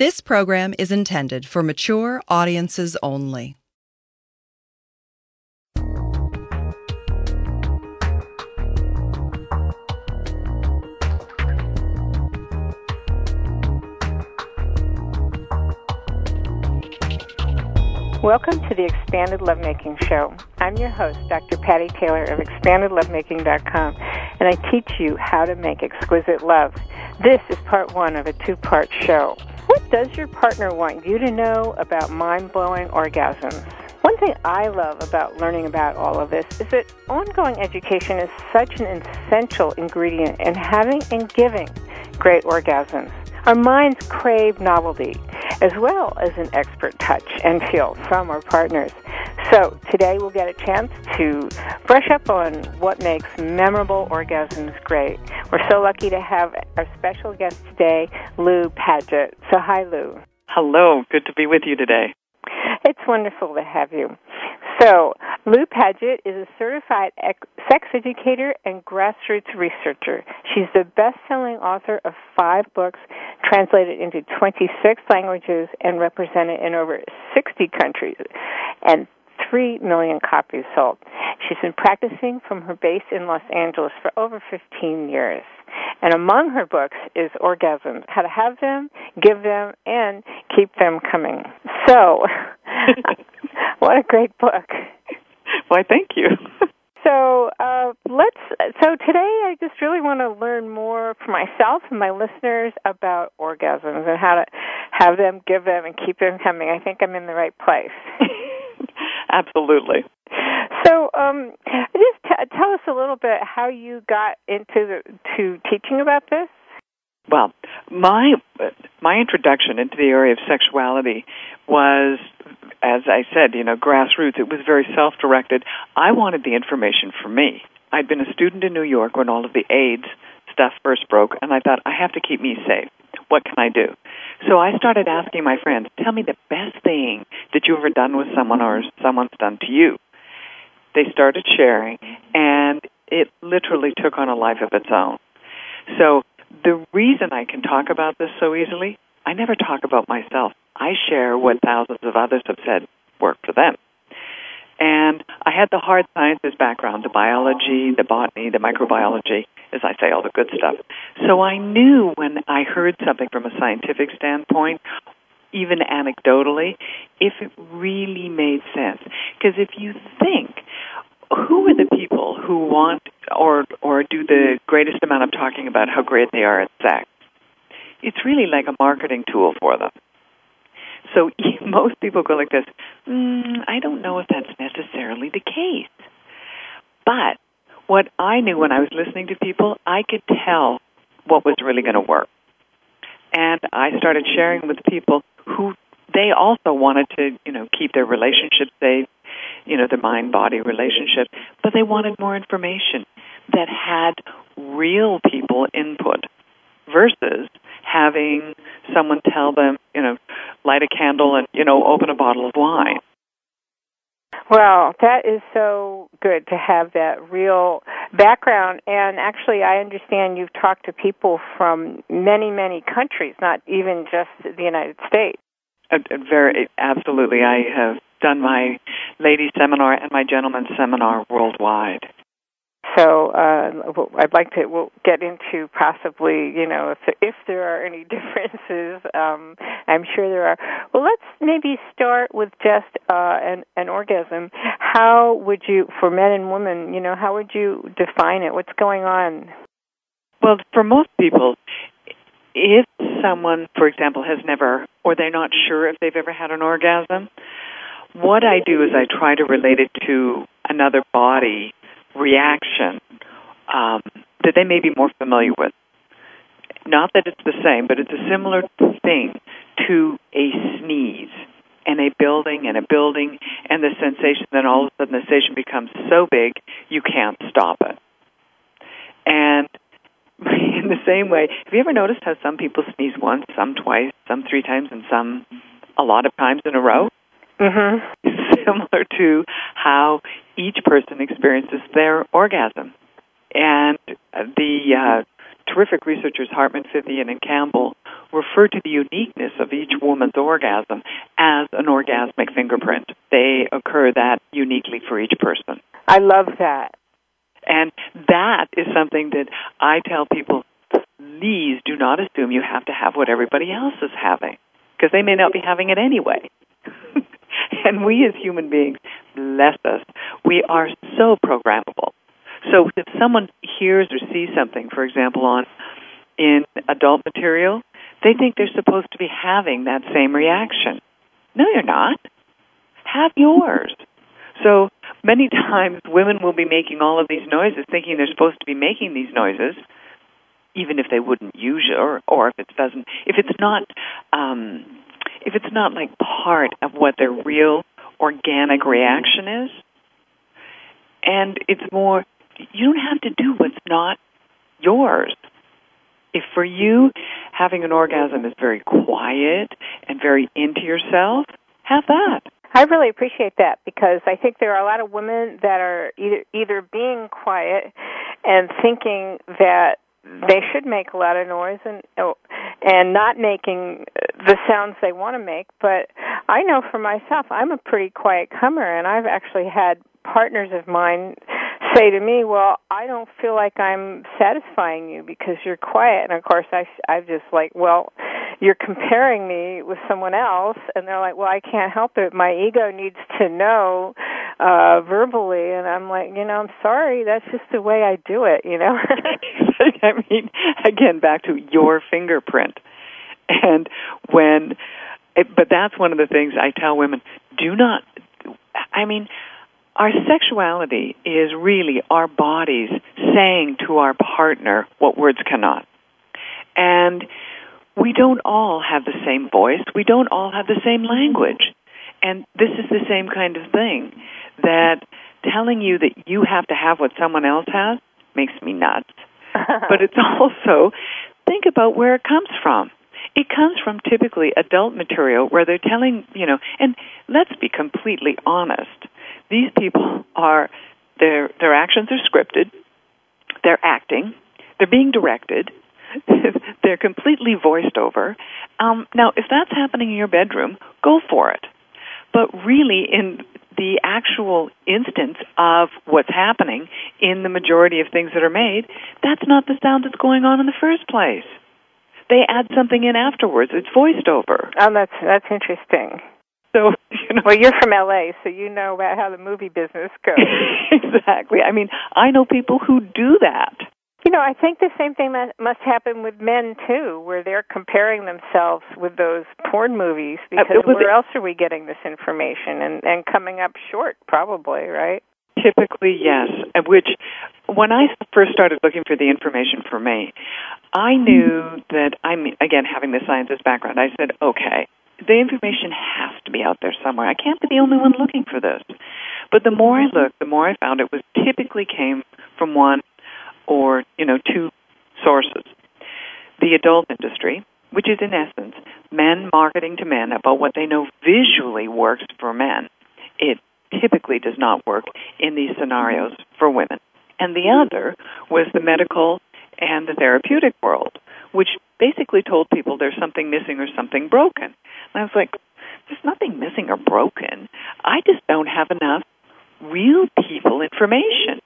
This program is intended for mature audiences only. Welcome to the Expanded Lovemaking Show. I'm your host, Dr. Patti Taylor of ExpandedLovemaking.com, and I teach you how to make exquisite love. This is part one of a two part show. What does your partner want you to know about mind blowing orgasms? One thing I love about learning about all of this is that ongoing education is such an essential ingredient in having and giving great orgasms. Our minds crave novelty as well as an expert touch and feel from our partners. So today we'll get a chance to brush up on what makes memorable orgasms great. We're so lucky to have our special guest today, Lou Paget. So hi, Lou. Hello, good to be with you today. It's wonderful to have you. So, Lou Paget is a certified sex educator and grassroots researcher. She's the best selling author of five books translated into 26 languages and represented in over 60 countries and 3 million copies sold. She's been practicing from her base in Los Angeles for over 15 years. And among her books is Orgasms How to Have Them, Give Them, and Keep Them Coming. So, what a great book. Why, thank you. So uh, let's. So today, I just really want to learn more for myself and my listeners about orgasms and how to have them, give them, and keep them coming. I think I'm in the right place. Absolutely. So, um, just t- tell us a little bit how you got into the, to teaching about this. Well, my my introduction into the area of sexuality was, as I said, you know, grassroots. It was very self-directed. I wanted the information for me. I'd been a student in New York when all of the AIDS stuff first broke, and I thought I have to keep me safe. What can I do? So I started asking my friends, "Tell me the best thing that you've ever done with someone or someone's done to you." They started sharing, and it literally took on a life of its own. So the reason I can talk about this so easily, I never talk about myself. I share what thousands of others have said worked for them. And I had the hard sciences background, the biology, the botany, the microbiology, as I say, all the good stuff. So I knew when I heard something from a scientific standpoint, even anecdotally, if it really made sense. Because if you think, who are the people who want or or do the greatest amount of talking about how great they are at sex? It's really like a marketing tool for them. So most people go like this, mm, I don't know if that's necessarily the case. But what I knew when I was listening to people, I could tell what was really going to work. And I started sharing with people who they also wanted to, you know, keep their relationship safe, you know, their mind body relationship, but they wanted more information that had real people input versus having someone tell them, you know, light a candle and, you know, open a bottle of wine. Well, that is so good to have that real background. And actually, I understand you've talked to people from many, many countries, not even just the United States. Uh, very, absolutely. I have done my ladies seminar and my gentlemen's seminar worldwide. So uh, I'd like to we'll get into possibly you know if if there are any differences. Um, I'm sure there are. Well, let's maybe start with just uh, an an orgasm. How would you for men and women? You know, how would you define it? What's going on? Well, for most people, if someone, for example, has never or they're not sure if they've ever had an orgasm, what I do is I try to relate it to another body reaction um, that they may be more familiar with. Not that it's the same, but it's a similar thing to a sneeze and a building and a building and the sensation then all of a sudden the sensation becomes so big you can't stop it. And in the same way, have you ever noticed how some people sneeze once, some twice, some three times, and some a lot of times in a row? Mm-hmm. Similar to how each person experiences their orgasm. And the uh, terrific researchers Hartman, Fithian, and Campbell refer to the uniqueness of each woman's orgasm as an orgasmic fingerprint. They occur that uniquely for each person. I love that. And that is something that I tell people please do not assume you have to have what everybody else is having because they may not be having it anyway. and we as human beings, bless us, we are so programmable. So if someone hears or sees something, for example, on in adult material, they think they're supposed to be having that same reaction. No, you're not. Have yours. So many times women will be making all of these noises thinking they're supposed to be making these noises even if they wouldn't use it or or if it doesn't if it's not um if it's not like part of what their real organic reaction is. And it's more you don't have to do what's not yours. If for you having an orgasm is very quiet and very into yourself have that. I really appreciate that because I think there are a lot of women that are either either being quiet and thinking that they should make a lot of noise and and not making the sounds they want to make but i know for myself i'm a pretty quiet comer and i've actually had partners of mine say to me well i don't feel like i'm satisfying you because you're quiet. And of course i i've just like well you're comparing me with someone else and they're like well i can't help it. My ego needs to know uh verbally. And i'm like you know i'm sorry. That's just the way i do it you know i mean again back to your fingerprint and when it, but that's one of the things i tell women do not i mean our sexuality is really our bodies saying to our partner what words cannot and we don't all have the same voice. We don't all have the same language. And this is the same kind of thing that telling you that you have to have what someone else has makes me nuts. but it's also think about where it comes from. It comes from typically adult material where they're telling, you know, and let's be completely honest. These people are their their actions are scripted. They're acting. They're being directed they're completely voiced over. Um, now, if that's happening in your bedroom, go for it. But really, in the actual instance of what's happening in the majority of things that are made, that's not the sound that's going on in the first place. They add something in afterwards. It's voiced over. Oh, that's that's interesting. So, you know, well, you're from LA, so you know about how the movie business goes. exactly. I mean, I know people who do that. You know, I think the same thing must happen with men too, where they're comparing themselves with those porn movies uh, because uh, where else are we getting this information and and coming up short probably, right? Typically, yes. Which, when I first started looking for the information for me, I knew that I'm again having the scientist background. I said, okay, the information has to be out there somewhere. I can't be the only one looking for this. But the more I looked, the more I found it was typically came from one or, you know, two sources. The adult industry, which is in essence men marketing to men about what they know visually works for men. It typically does not work in these scenarios for women. And the other was the medical and the therapeutic world, which basically told people there's something missing or something broken. And I was like, there's nothing missing or broken. I just don't have enough real people information.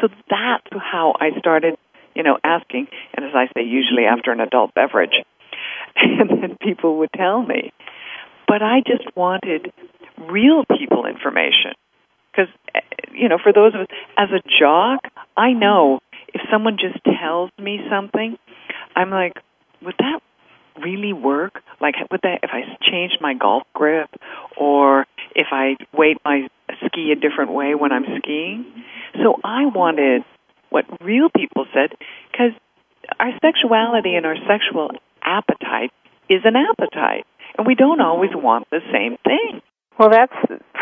So that's how I started, you know, asking, and as I say, usually after an adult beverage. And then people would tell me. But I just wanted real people information. Because, eh, you know, for those of us, as a jock, I know if someone just tells me something, I'm like, would that really work? Like, would that, if I changed my golf grip or if I weight my ski a different way when I'm skiing? So I wanted what real people said because our sexuality and our sexual appetite is an appetite, and we don't always want the same thing. Well, that's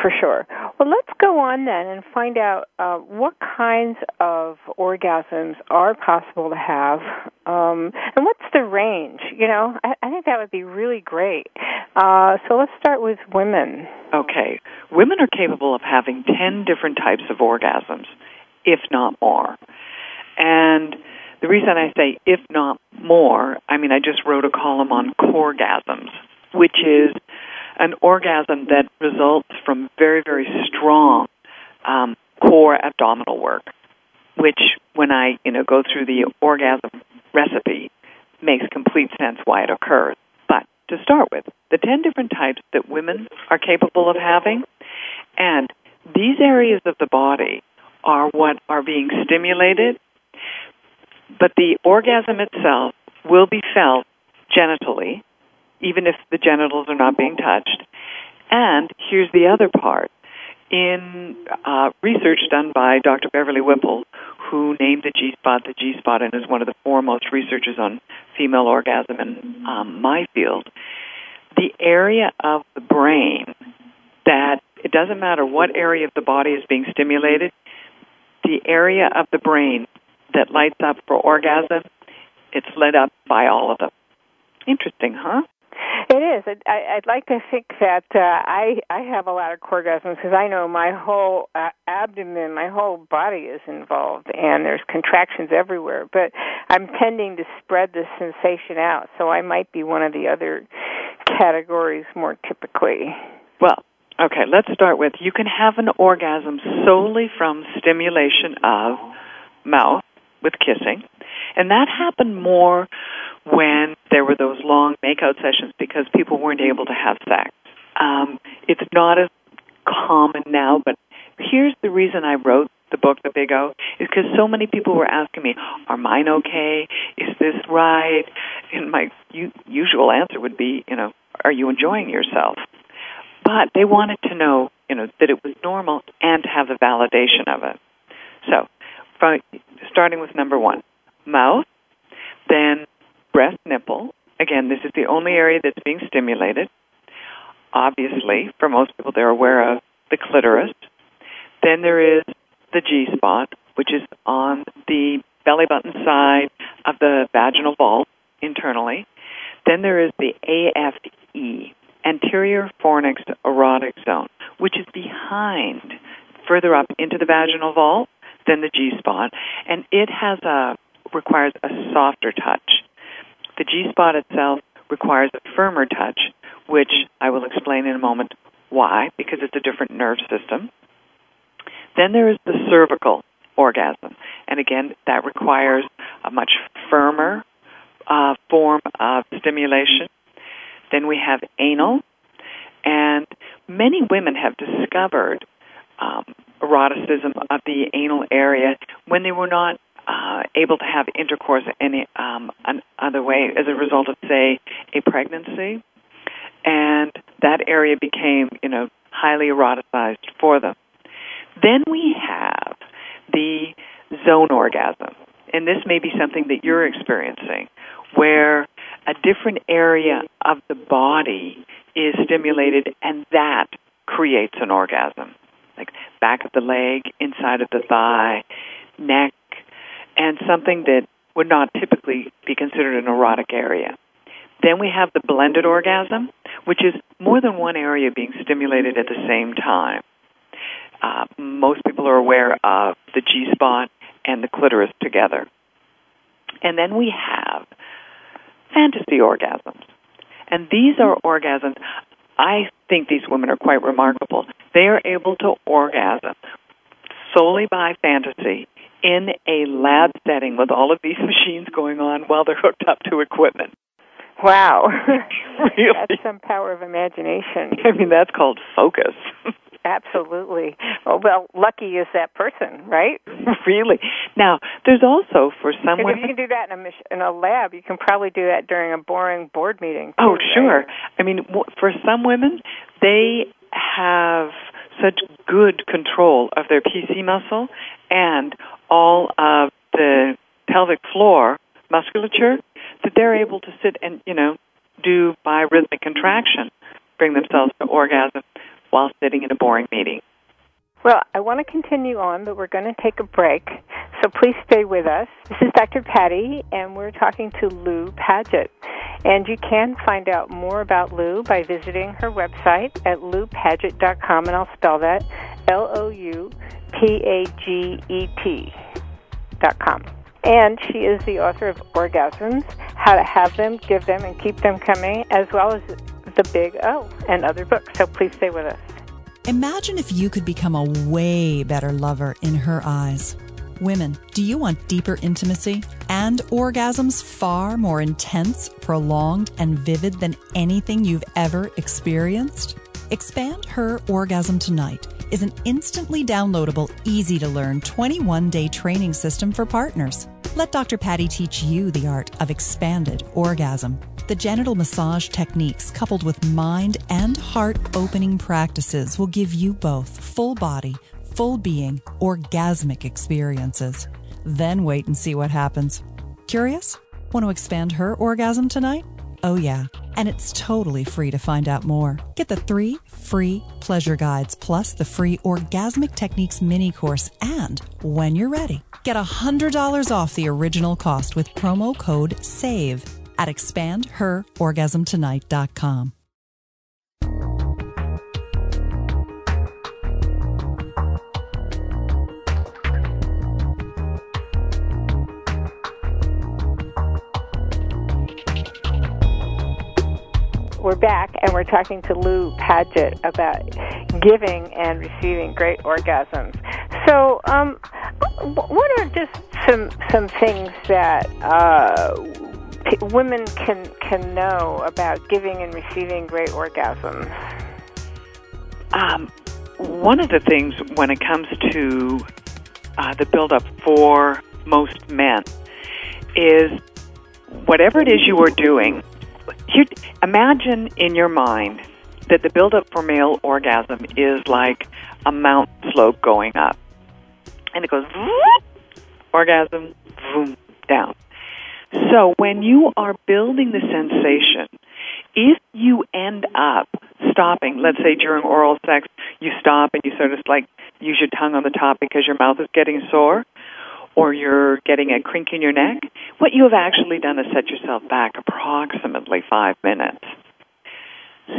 for sure. Well, let's go on then and find out uh, what kinds of orgasms are possible to have, um, and what's the range. You know, I, I think that would be really great. Uh, so let's start with women. Okay, women are capable of having ten different types of orgasms, if not more, and the reason I say if not more, I mean, I just wrote a column on coregasms, which is an orgasm that results from very, very strong um, core abdominal work, which when I, you know, go through the orgasm recipe makes complete sense why it occurs. But to start with, the 10 different types that women are capable of having, and these areas of the body are what are being stimulated, but the orgasm itself will be felt genitally, even if the genitals are not being touched. And here's the other part. In uh, research done by Dr. Beverly Whipple, who named the G spot the G spot and is one of the foremost researchers on female orgasm in um, my field, the area of the brain that it doesn't matter what area of the body is being stimulated, the area of the brain that lights up for orgasm, it's lit up by all of them. Interesting, huh? It is. I, I'd like to think that uh, I I have a lot of orgasms because I know my whole uh, abdomen, my whole body is involved, and there's contractions everywhere. But I'm tending to spread the sensation out, so I might be one of the other categories more typically. Well, okay. Let's start with you can have an orgasm solely from stimulation of mouth with kissing, and that happened more when there were those long makeout sessions because people weren't able to have sex. Um, it's not as common now, but here's the reason I wrote the book, The Big O, is because so many people were asking me, "Are mine okay? Is this right?" And my u- usual answer would be, you know, "Are you enjoying yourself?" But they wanted to know, you know, that it was normal and to have the validation of it. So, from, starting with number one, mouth, then breast nipple. Again, this is the only area that's being stimulated. Obviously, for most people, they're aware of the clitoris. Then there is the G spot, which is on the belly button side of the vaginal vault internally. Then there is the AFE, anterior fornix erotic zone, which is behind, further up into the vaginal vault than the G spot, and it has a requires a softer touch. The G spot itself requires a firmer touch, which I will explain in a moment why, because it's a different nerve system. Then there is the cervical orgasm, and again, that requires a much firmer uh, form of stimulation. Then we have anal, and many women have discovered um, eroticism of the anal area when they were not uh, able to have intercourse any um, other way as a result of, say, a pregnancy, and that area became, you know, highly eroticized for them. Then we have the zone orgasm, and this may be something that you're experiencing, where a different area of the body is stimulated, and that creates an orgasm, like back of the leg, inside of the thigh, neck, and something that would not typically be considered an erotic area. Then we have the blended orgasm, which is more than one area being stimulated at the same time. Uh, most people are aware of the G spot and the clitoris together. And then we have fantasy orgasms. And these are orgasms. I think these women are quite remarkable. They are able to orgasm solely by fantasy in a lab setting with all of these machines going on while they're hooked up to equipment. Wow. really? That's some power of imagination. I mean, that's called focus. Absolutely. Oh, well, lucky is that person, right? really. Now, there's also for some Because women. if you can do that in a in a lab, you can probably do that during a boring board meeting. Oh, sure. right? I mean, for some women, they have such good control of their PC muscle and all of the pelvic floor musculature that they're able to sit and, you know, do by rhythmic contraction, bring themselves to orgasm while sitting in a boring meeting. Well, I want to continue on, but we're going to take a break. So please stay with us. This is Dr. Patti, and we're talking to Lou Paget. And you can find out more about Lou by visiting her website at loupaget.com, and I'll spell that L O U P A G E T dot com. and she is the author of Orgasms How to Have Them, Give Them, and Keep Them Coming, as well as The Big O and other books. So please stay with us. Imagine if you could become a way better lover in her eyes. Women, do you want deeper intimacy and orgasms far more intense, prolonged, and vivid than anything you've ever experienced? Expand Her Orgasm Tonight is an instantly downloadable, easy to learn 21 day training system for partners. Let Dr. Patti teach you the art of expanded orgasm. The genital massage techniques, coupled with mind and heart opening practices, will give you both full body, full being, orgasmic experiences. Then wait and see what happens. Curious? Want to expand her orgasm tonight? Oh, yeah. And it's totally free to find out more. Get the three free pleasure guides plus the free Orgasmic Techniques mini course. And when you're ready, get $100 off the original cost with promo code SAVE at expandherorgasmtonight.com. We're back and we're talking to Lou Paget about giving and receiving great orgasms. So, um, what are just some some things that uh, women can can know about giving and receiving great orgasms? Um, one of the things when it comes to uh, the buildup for most men is whatever it is you are doing you imagine in your mind that the buildup for male orgasm is like a mountain slope going up, and it goes orgasm, boom, down. So when you are building the sensation, if you end up stopping, let's say during oral sex, you stop and you sort of like use your tongue on the top because your mouth is getting sore, or you're getting a crink in your neck, what you have actually done is set yourself back approximately five minutes.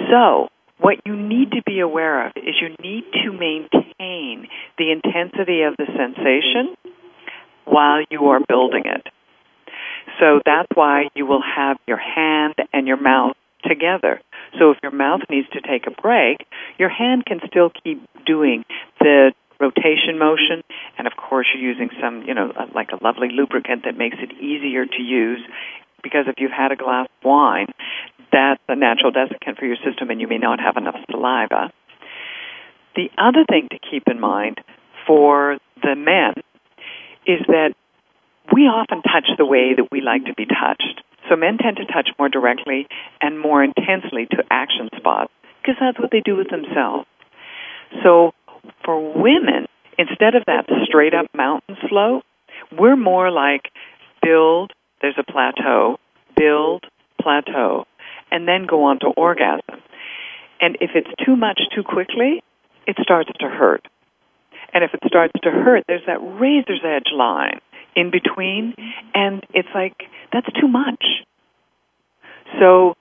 So, what you need to be aware of is you need to maintain the intensity of the sensation while you are building it. So that's why you will have your hand and your mouth together. So if your mouth needs to take a break, your hand can still keep doing the rotation motion, and of course you're using some, you know, uh, like a lovely lubricant that makes it easier to use. Because if you've had a glass of wine, that's a natural desiccant for your system, and you may not have enough saliva. The other thing to keep in mind for the men is that we often touch the way that we like to be touched. So men tend to touch more directly and more intensely to action spots because that's what they do with themselves. So for women, instead of that straight up mountain slope, we're more like build, there's a plateau, build, plateau, and then go on to orgasm. And if it's too much too quickly, it starts to hurt. And if it starts to hurt, there's that razor's edge line in between, and it's like, that's too much. So,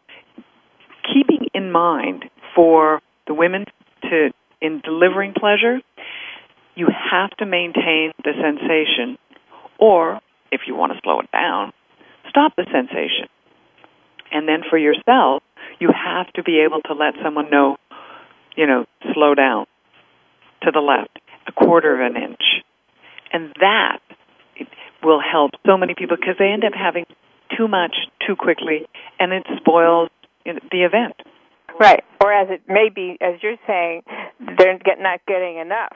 keeping in mind for the women to in delivering pleasure, you have to maintain the sensation, or if you want to slow it down, stop the sensation. And then for yourself, you have to be able to let someone know, you know, slow down to the left, a quarter of an inch. And that will help so many people because they end up having too much too quickly and it spoils the event. Right. Or as it may be, as you're saying, they're get, not getting enough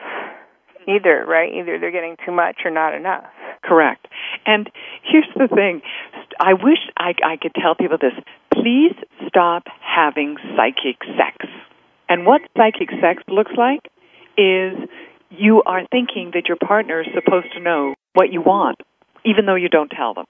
either, right? Either they're getting too much or not enough. Correct. And here's the thing I wish I, I could tell people this. Please stop having psychic sex. And what psychic sex looks like is you are thinking that your partner is supposed to know what you want, even though you don't tell them.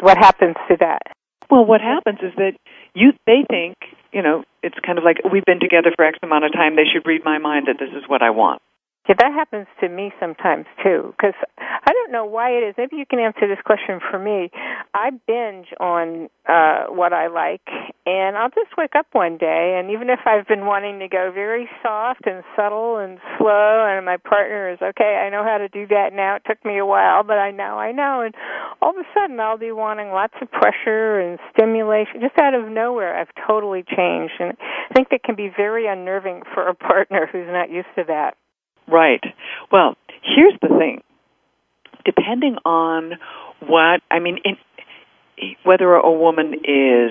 What happens to that? Well, what happens is that you they think, you know, it's kind of like we've been together for X amount of time, they should read my mind that this is what I want. Yeah, that happens to me sometimes too. Because I don't know why it is. Maybe you can answer this question for me. I binge on uh what I like, and I'll just wake up one day, and even if I've been wanting to go very soft and subtle and slow, and my partner is okay, I know how to do that now. It took me a while, but I now I know, and all of a sudden I'll be wanting lots of pressure and stimulation just out of nowhere. I've totally changed, and I think that can be very unnerving for a partner who's not used to that. Right. Well, here's the thing. Depending on what, I mean, in, whether a woman is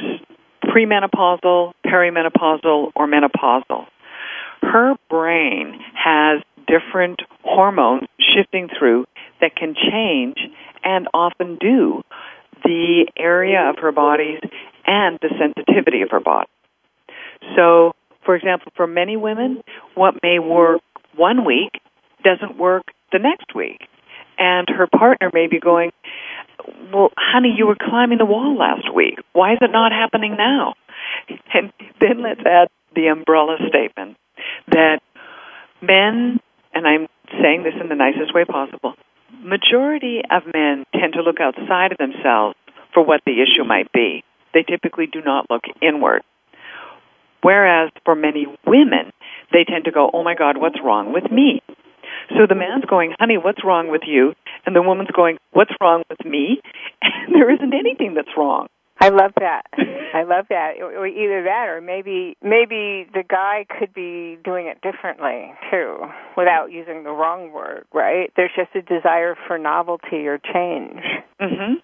premenopausal, perimenopausal, or menopausal, her brain has different hormones shifting through that can change and often do the area of her body and the sensitivity of her body. So, for example, for many women, what may work one week doesn't work the next week. And her partner may be going, Well, honey, you were climbing the wall last week. Why is it not happening now? And then let's add the umbrella statement that men, and I'm saying this in the nicest way possible, majority of men tend to look outside of themselves for what the issue might be. They typically do not look inward. Whereas for many women, they tend to go, oh my God, what's wrong with me? So the man's going, honey, what's wrong with you? And the woman's going, what's wrong with me? And there isn't anything that's wrong. I love that. I love that. Or either that, or maybe maybe the guy could be doing it differently too, without using the wrong word. Right? There's just a desire for novelty or change. hmm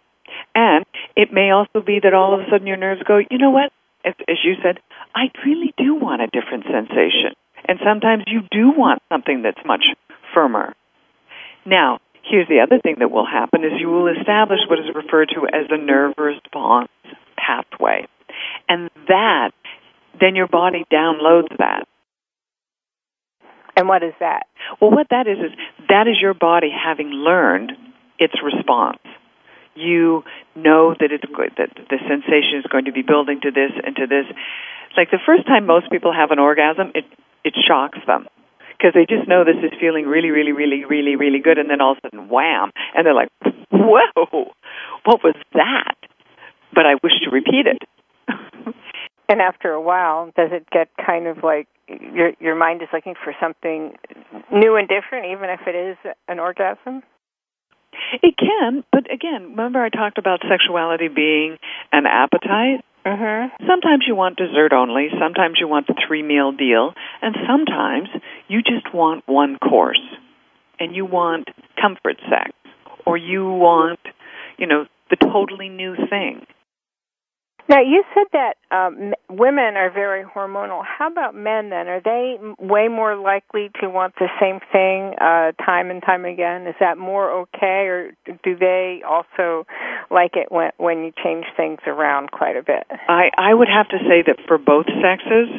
And it may also be that all of a sudden your nerves go, you know what? As, as you said, I really do want a different sensation. And sometimes you do want something that's much firmer. Now, here's the other thing that will happen is you will establish what is referred to as the nerve response pathway. And that, then your body downloads that. And what is that? Well, what that is is that is your body having learned its response. You know that it's good, that the sensation is going to be building to this and to this. Like the first time most people have an orgasm, it it shocks them because they just know this is feeling really, really, really, really, really good, and then all of a sudden, wham, and they're like, "Whoa, what was that?" But I wish to repeat it. and after a while, does it get kind of like your your mind is looking for something new and different, even if it is an orgasm? It can, but again, remember I talked about sexuality being an appetite. Mm-hmm. Sometimes you want dessert only, sometimes you want the three meal deal, and sometimes you just want one course. And you want comfort sex, or you want, you know, the totally new thing. Now, you said that um, women are very hormonal. How about men then? Are they way more likely to want the same thing uh, time and time again? Is that more okay, or do they also like it when when you change things around quite a bit? I I would have to say that for both sexes,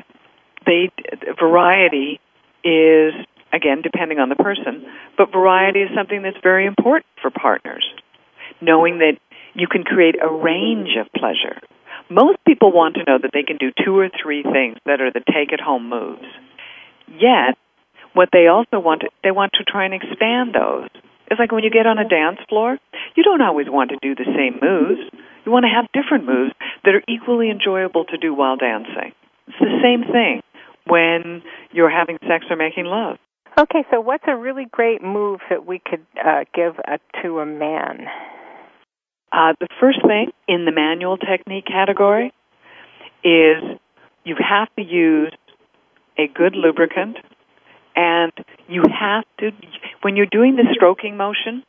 they variety is again depending on the person, but variety is something that's very important for partners. Knowing that you can create a range of pleasure most people want to know that they can do two or three things that are the take it home moves. Yet, what they also want to, they want to try and expand those. It's like when you get on a dance floor, you don't always want to do the same moves. You want to have different moves that are equally enjoyable to do while dancing. It's the same thing when you're having sex or making love. Okay, so what's a really great move that we could uh, give uh, to a man? Uh, the first thing in the manual technique category is you have to use a good lubricant and you have to when you're doing the stroking motion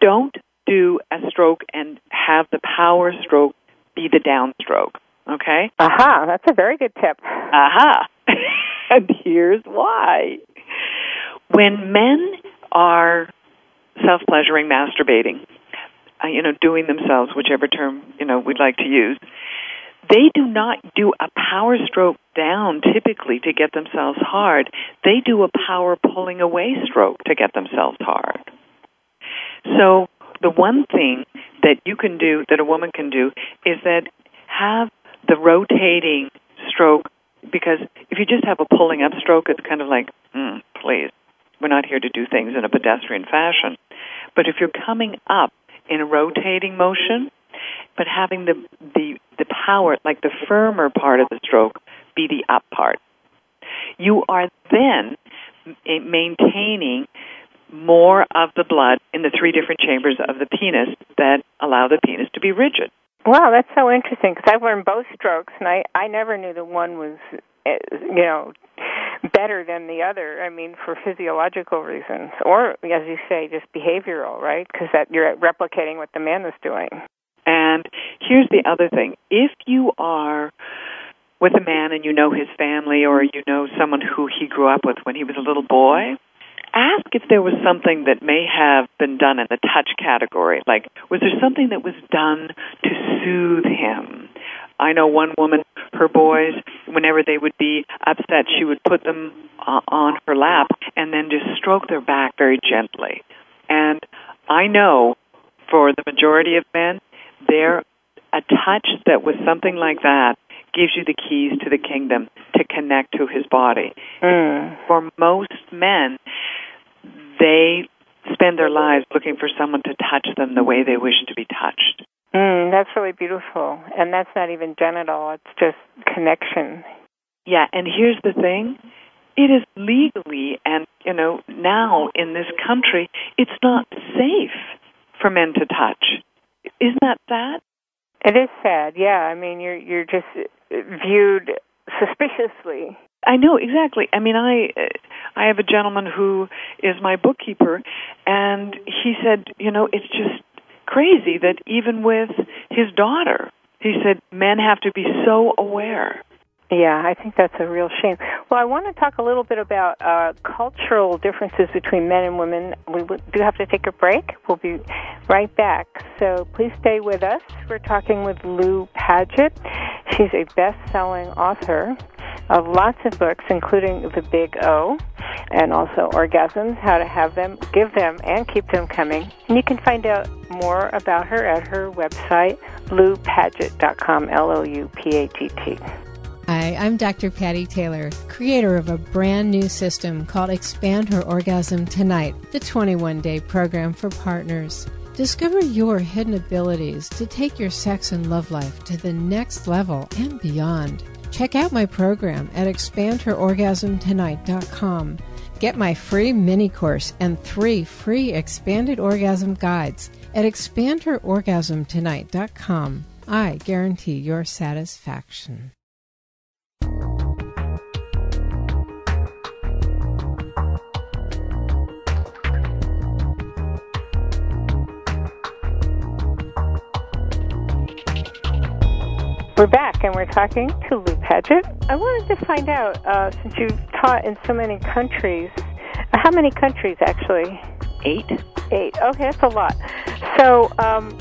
don't do a stroke and have the power stroke be the downstroke okay? Aha that's a very good tip. Aha. And here's why. When men are self pleasuring masturbating uh, you know, doing themselves, whichever term, you know, we'd like to use, they do not do a power stroke down typically to get themselves hard. They do a power pulling away stroke to get themselves hard. So the one thing that you can do, that a woman can do, is that have the rotating stroke because if you just have a pulling up stroke, it's kind of like, mm, please. We're not here to do things in a pedestrian fashion. But if you're coming up in a rotating motion, but having the the the power, like the firmer part of the stroke, be the up part, you are then maintaining more of the blood in the three different chambers of the penis that allow the penis to be rigid. Wow, that's so interesting because I've learned both strokes, and I I never knew that one was, eh, you know, better than the other. I mean, for physiological reasons, or as you say, just behavioral, right? Because that you're replicating what the man is doing. And here's the other thing: if you are with a man and you know his family, or you know someone who he grew up with when he was a little boy, ask if there was something that may have been done in the touch category. Like, was there something that was done to soothe him? I know one woman, her boys, whenever they would be upset, she would put them uh, on her lap and then just stroke their back very gently. And I know for the majority of men, there a touch that was something like that gives you the keys to the kingdom to connect to his body. Mm. For most men, they spend their lives looking for someone to touch them the way they wish to be touched. Mm, that's really beautiful. And that's not even genital, it's just connection. Yeah, and here's the thing it is legally, and, you know, now in this country, it's not safe for men to touch. Isn't that sad? It is sad, yeah. I mean, you're you're just viewed suspiciously. I know exactly. I mean, I I have a gentleman who is my bookkeeper, and he said, you know, it's just crazy that even with his daughter, he said men have to be so aware. Yeah, I think that's a real shame. Well, I want to talk a little bit about uh, cultural differences between men and women. We do have to take a break. We'll be right back. So please stay with us. We're talking with Lou Paget. She's a best selling author of lots of books, including The Big O and also Orgasms, How to Have Them, Give Them, and Keep Them Coming. And you can find out more about her at her website, loupaget.com, L O U P A G T. Hi, I'm Dr. Patti Taylor, creator of a brand new system called Expand Her Orgasm Tonight, the 21 day program for partners. Discover your hidden abilities to take your sex and love life to the next level and beyond. Check out my program at expandherorgasmtonight.com. Get my free mini course and three free expanded orgasm guides at expandherorgasmtonight.com. I guarantee your satisfaction. We're back and we're talking to Lou Paget. I wanted to find out, uh, since you've taught in so many countries, how many countries actually? Eight. Eight. Okay, that's a lot. So, um,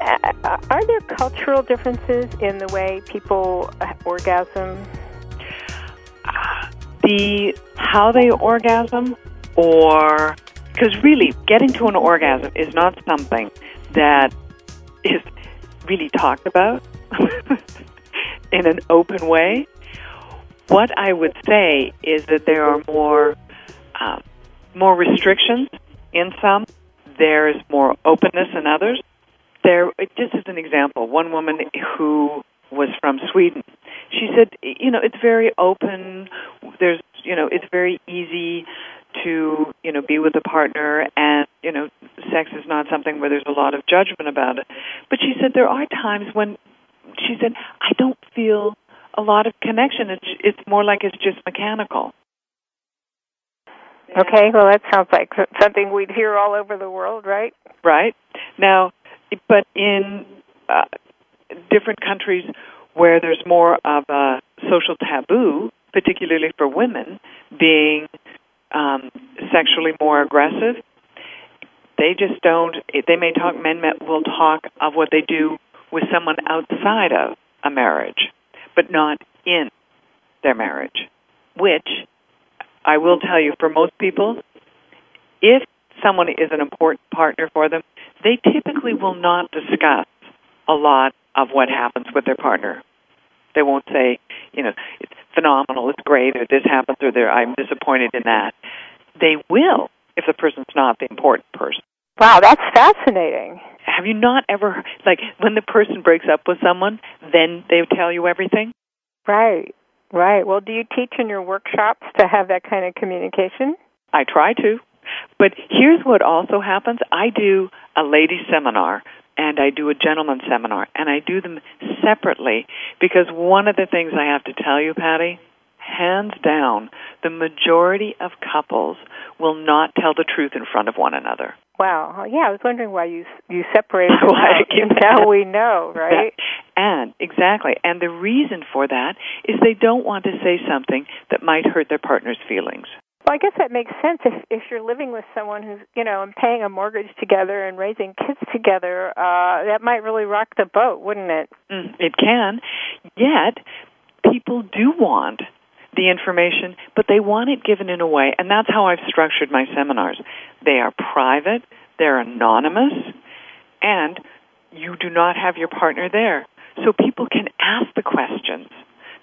are there cultural differences in the way people orgasm? The how they orgasm, or because really getting to an orgasm is not something that is really talked about in an open way. What I would say is that there are more uh, more restrictions in some. There is more openness in others. There, just as an example, one woman who was from Sweden, she said, you know, it's very open. There's, you know, it's very easy to you know be with a partner and you know sex is not something where there's a lot of judgment about it but she said there are times when she said, I don't feel a lot of connection. It's, it's more like it's just mechanical. Okay, well, that sounds like something we'd hear all over the world, right? Right. Now, but in uh, different countries where there's more of a social taboo, particularly for women, being um, sexually more aggressive, they just don't. They may talk. Men will talk of what they do with someone outside of a marriage, but not in their marriage. Which I will tell you, for most people, if someone is an important partner for them, they typically will not discuss a lot of what happens with their partner. They won't say, you know, it's phenomenal, it's great, or this happens, or I'm disappointed in that. they will if the person's not the important person. Wow, that's fascinating. Have you not ever like when the person breaks up with someone, then they tell you everything? Right. Right. Well, do you teach in your workshops to have that kind of communication? I try to. But here's what also happens. I do a ladies seminar and I do a gentleman seminar and I do them separately because one of the things I have to tell you, Patti, hands down, the majority of couples will not tell the truth in front of one another. Wow. Yeah, I was wondering why you you separated out. now we know, right? And exactly. And the reason for that is they don't want to say something that might hurt their partner's feelings. Well, I guess that makes sense if if you're living with someone who's you know and paying a mortgage together and raising kids together. Uh, that might really rock the boat, wouldn't it? Mm, it can. Yet people do want the information, but they want it given in a way, and that's how I've structured my seminars. They are private, they're anonymous, and you do not have your partner there. So people can ask the questions.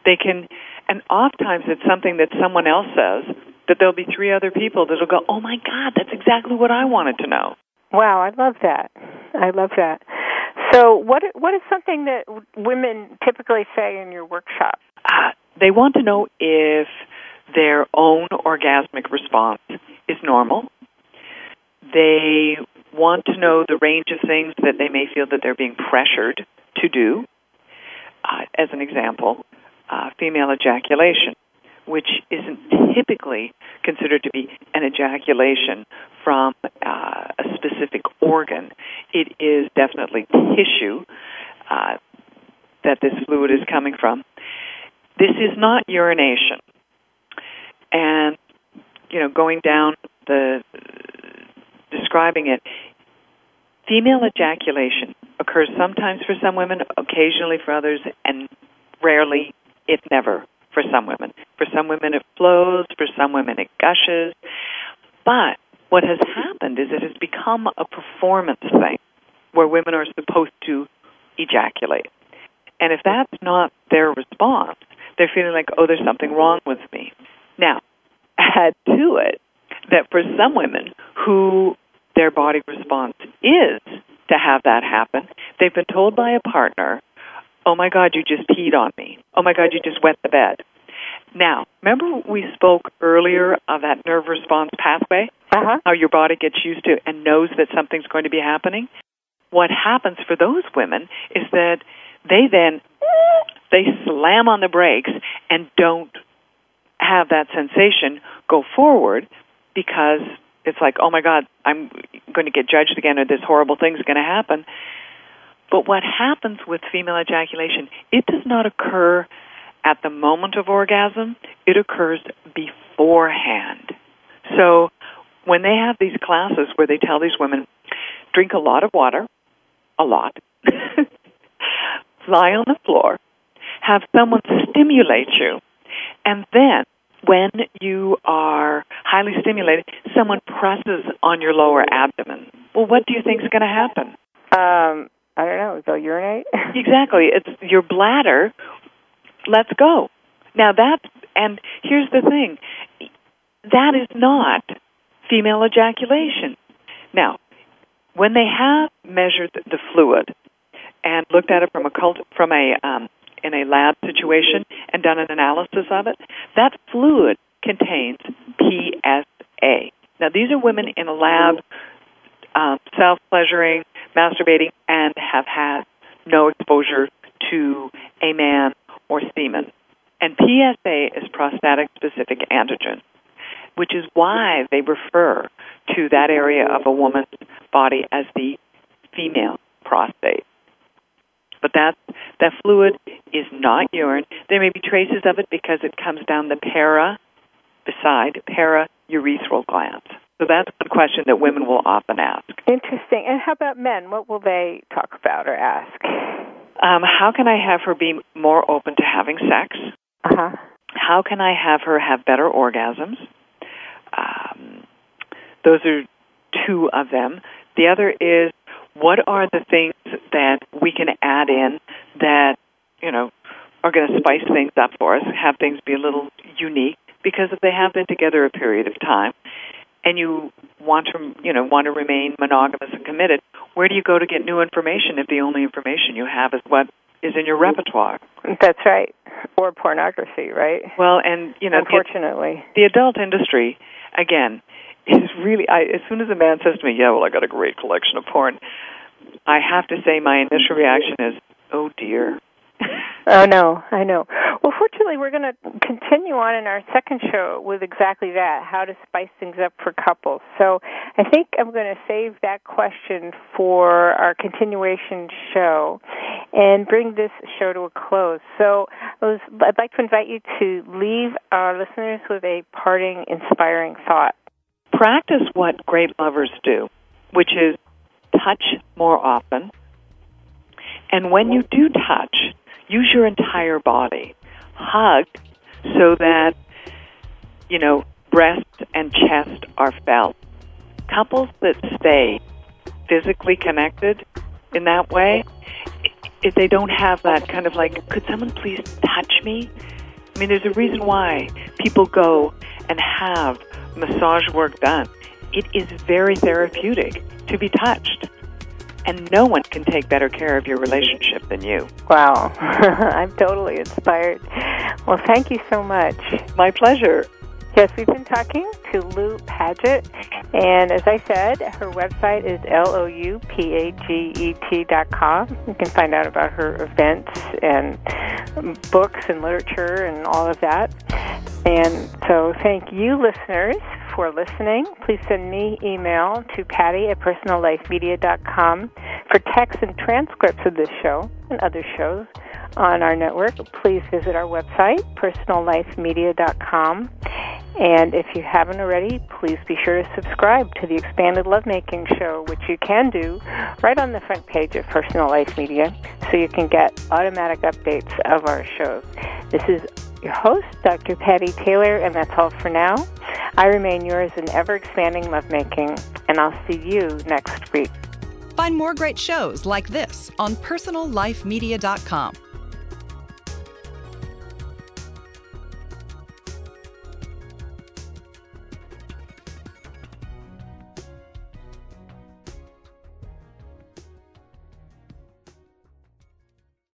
They can, and oftentimes it's something that someone else says that there'll be three other people that'll go, oh my God, that's exactly what I wanted to know. Wow, I love that. I love that. So, what what is something that women typically say in your workshop? Uh, they want to know if their own orgasmic response is normal. They want to know the range of things that they may feel that they're being pressured to do. Uh, as an example, uh, female ejaculation, which isn't typically considered to be an ejaculation from uh, a specific organ. It is definitely tissue uh, that this fluid is coming from. This is not urination. And, you know, going down the, describing it, female ejaculation occurs sometimes for some women, occasionally for others, and rarely, if never, for some women. For some women it flows, for some women it gushes. But what has happened is it has become a performance thing where women are supposed to ejaculate. And if that's not their response, they're feeling like, oh, there's something wrong with me. Now, add to it that for some women who their body response is to have that happen, they've been told by a partner, oh my God, you just peed on me. Oh my God, you just wet the bed. Now, remember we spoke earlier of that nerve response pathway? Uh-huh. How your body gets used to and knows that something's going to be happening? What happens for those women is that they then they slam on the brakes and don't have that sensation go forward because it's like, oh my God, I'm going to get judged again, or this horrible thing's going to happen. But what happens with female ejaculation, it does not occur at the moment of orgasm, it occurs beforehand. So when they have these classes where they tell these women, drink a lot of water, a lot, lie on the floor, have someone stimulate you, and then when you are highly stimulated, someone presses on your lower abdomen. Well, what do you think is going to happen? Um, I don't know. They'll urinate. exactly. It's your bladder. Let's go. Now that, and here's the thing, that is not female ejaculation. Now, when they have measured the fluid and looked at it from a cult, from a um, in a lab situation and done an analysis of it, that fluid contains PSA. Now, these are women in a lab, um, self pleasuring, masturbating, and have had no exposure to a man or semen. And PSA is prostatic specific antigen, which is why they refer to that area of a woman's body as the female prostate. But that that fluid is not urine. There may be traces of it because it comes down the para, beside para urethral glands. So that's one question that women will often ask. Interesting. And how about men? What will they talk about or ask? Um, how can I have her be more open to having sex? Uh-huh. How can I have her have better orgasms? Um, those are two of them. The other is what are the things that we can add in that, you know, are going to spice things up for us, have things be a little unique, because if they have been together a period of time, and you want to, you know, want to remain monogamous and committed, where do you go to get new information if the only information you have is what is in your repertoire? That's right. Or pornography, right? Well, and you know, unfortunately, the, the adult industry again is really. I, as soon as a man says to me, "Yeah, well, I got a great collection of porn," I have to say my initial reaction is, "Oh dear." oh no, I know. Well, fortunately, we're going to continue on in our second show with exactly that: how to spice things up for couples. So, I think I'm going to save that question for our continuation show and bring this show to a close. So, I I'd like to invite you to leave our listeners with a parting, inspiring thought. Practice what great lovers do, which is touch more often. And when you do touch, use your entire body. Hug so that, you know, breast and chest are felt. Couples that stay physically connected in that way, if they don't have that kind of like, could someone please touch me? I mean, there's a reason why people go and have massage work done. It is very therapeutic to be touched and no one can take better care of your relationship than you. Wow. I'm totally inspired. Well, thank you so much. My pleasure. Yes, we've been talking to Lou Paget, and as I said, her website is L-O-U-P-A-G-E-T dot com. You can find out about her events and books and literature and all of that. And so thank you, listeners, for listening. Please send me email to patti at personallifemedia.com for text and transcripts of this show and other shows on our network. Please visit our website, personallifemedia.com. And if you haven't already, please be sure to subscribe to the Expanded Lovemaking Show, which you can do right on the front page of Personal Life Media so you can get automatic updates of our shows. This is your host, Dr. Patti Taylor, and that's all for now. I remain yours in ever expanding lovemaking, and I'll see you next week. Find more great shows like this on personallifemedia.com